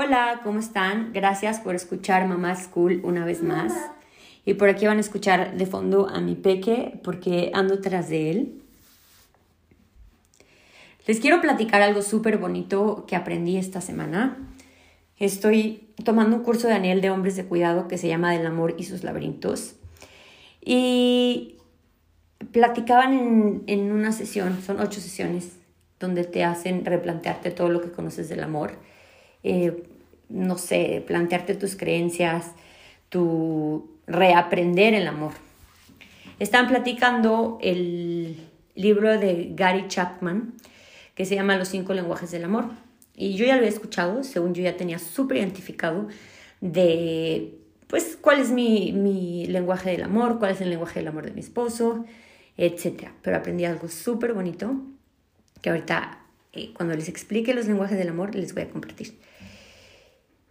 Hola, ¿cómo están? Gracias por escuchar Mamá School una vez más. Y por aquí van a escuchar de fondo a mi peque porque ando tras de él. Les quiero platicar algo súper bonito que aprendí esta semana. Estoy tomando un curso de Daniel de hombres de cuidado que se llama Del amor y sus laberintos. Y platicaban en, en una sesión, son ocho sesiones, donde te hacen replantearte todo lo que conoces del amor eh, no sé, plantearte tus creencias, tu reaprender el amor. Están platicando el libro de Gary Chapman que se llama Los cinco lenguajes del amor. Y yo ya lo he escuchado, según yo ya tenía súper identificado de, pues, cuál es mi, mi lenguaje del amor, cuál es el lenguaje del amor de mi esposo, etc. Pero aprendí algo súper bonito que ahorita, cuando les explique los lenguajes del amor, les voy a compartir.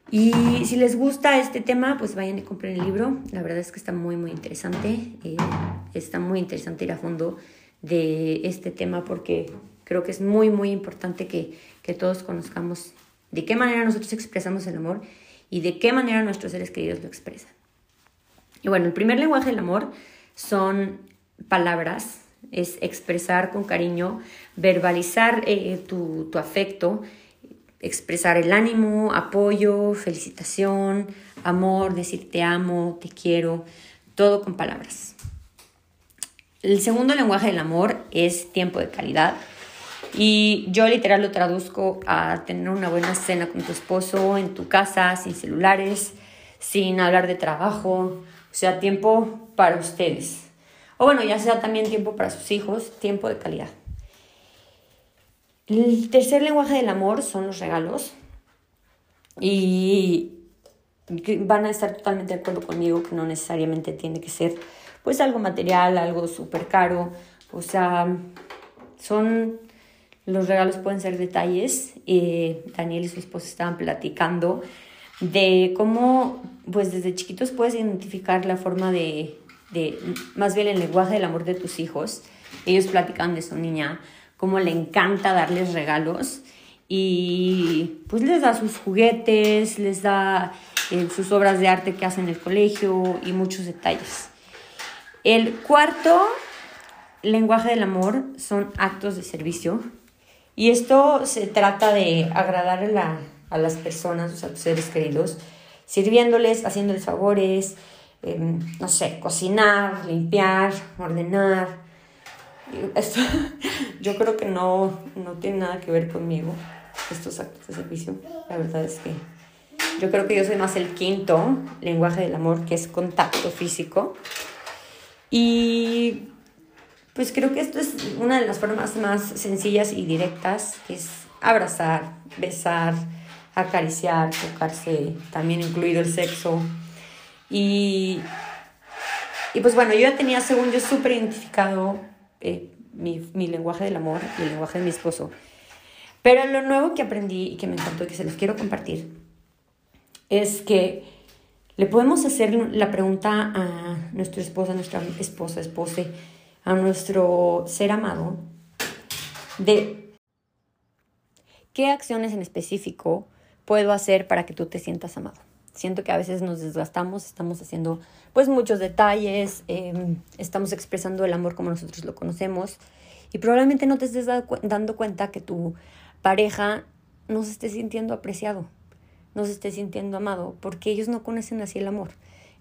Y si les gusta este tema, pues vayan y compren el libro. La verdad es que está muy, muy interesante. Eh, está muy interesante ir a fondo de este tema porque creo que es muy, muy importante que, que todos conozcamos de qué manera nosotros expresamos el amor y de qué manera nuestros seres queridos lo expresan. Y bueno, el primer lenguaje del amor son palabras, es expresar con cariño, verbalizar eh, tu, tu afecto expresar el ánimo, apoyo, felicitación, amor, decir te amo, te quiero, todo con palabras. El segundo lenguaje del amor es tiempo de calidad. Y yo literal lo traduzco a tener una buena cena con tu esposo en tu casa, sin celulares, sin hablar de trabajo, o sea, tiempo para ustedes. O bueno, ya sea también tiempo para sus hijos, tiempo de calidad. El tercer lenguaje del amor son los regalos. Y van a estar totalmente de acuerdo conmigo que no necesariamente tiene que ser pues algo material, algo súper caro. O sea, son los regalos pueden ser detalles. Daniel y su esposa estaban platicando de cómo pues desde chiquitos puedes identificar la forma de, de más bien el lenguaje del amor de tus hijos. Ellos platican de su niña cómo le encanta darles regalos y pues les da sus juguetes, les da eh, sus obras de arte que hacen en el colegio y muchos detalles. El cuarto lenguaje del amor son actos de servicio y esto se trata de agradar a, a las personas, a tus seres queridos, sirviéndoles, haciéndoles favores, em, no sé, cocinar, limpiar, ordenar, esto, yo creo que no, no tiene nada que ver conmigo, estos actos de servicio. La verdad es que yo creo que yo soy más el quinto lenguaje del amor, que es contacto físico. Y pues creo que esto es una de las formas más sencillas y directas, es abrazar, besar, acariciar, tocarse, también incluido el sexo. Y, y pues bueno, yo ya tenía, según yo, súper identificado eh, mi, mi, lenguaje del amor y el lenguaje de mi esposo. Pero lo nuevo que aprendí y que me encantó y que se los quiero compartir es que le podemos hacer la pregunta a nuestro esposo, a nuestra esposa, esposa, a nuestro ser amado, de qué acciones en específico puedo hacer para que tú te sientas amado. Siento que a veces nos desgastamos, estamos haciendo pues muchos detalles, em, estamos expresando el amor como nosotros lo conocemos y probablemente no te estés dando cuenta que tu pareja no se esté sintiendo apreciado, no se esté sintiendo amado, porque ellos no conocen así el amor.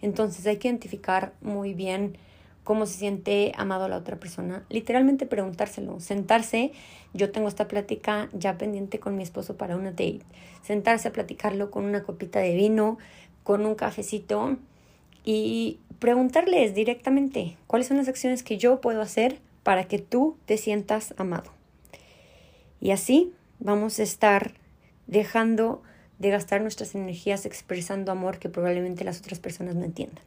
Entonces hay que identificar muy bien cómo se siente amado la otra persona, literalmente preguntárselo, sentarse, yo tengo esta plática ya pendiente con mi esposo para una date, sentarse a platicarlo con una copita de vino, con un cafecito y preguntarles directamente cuáles son las acciones que yo puedo hacer para que tú te sientas amado. Y así vamos a estar dejando de gastar nuestras energías expresando amor que probablemente las otras personas no entiendan.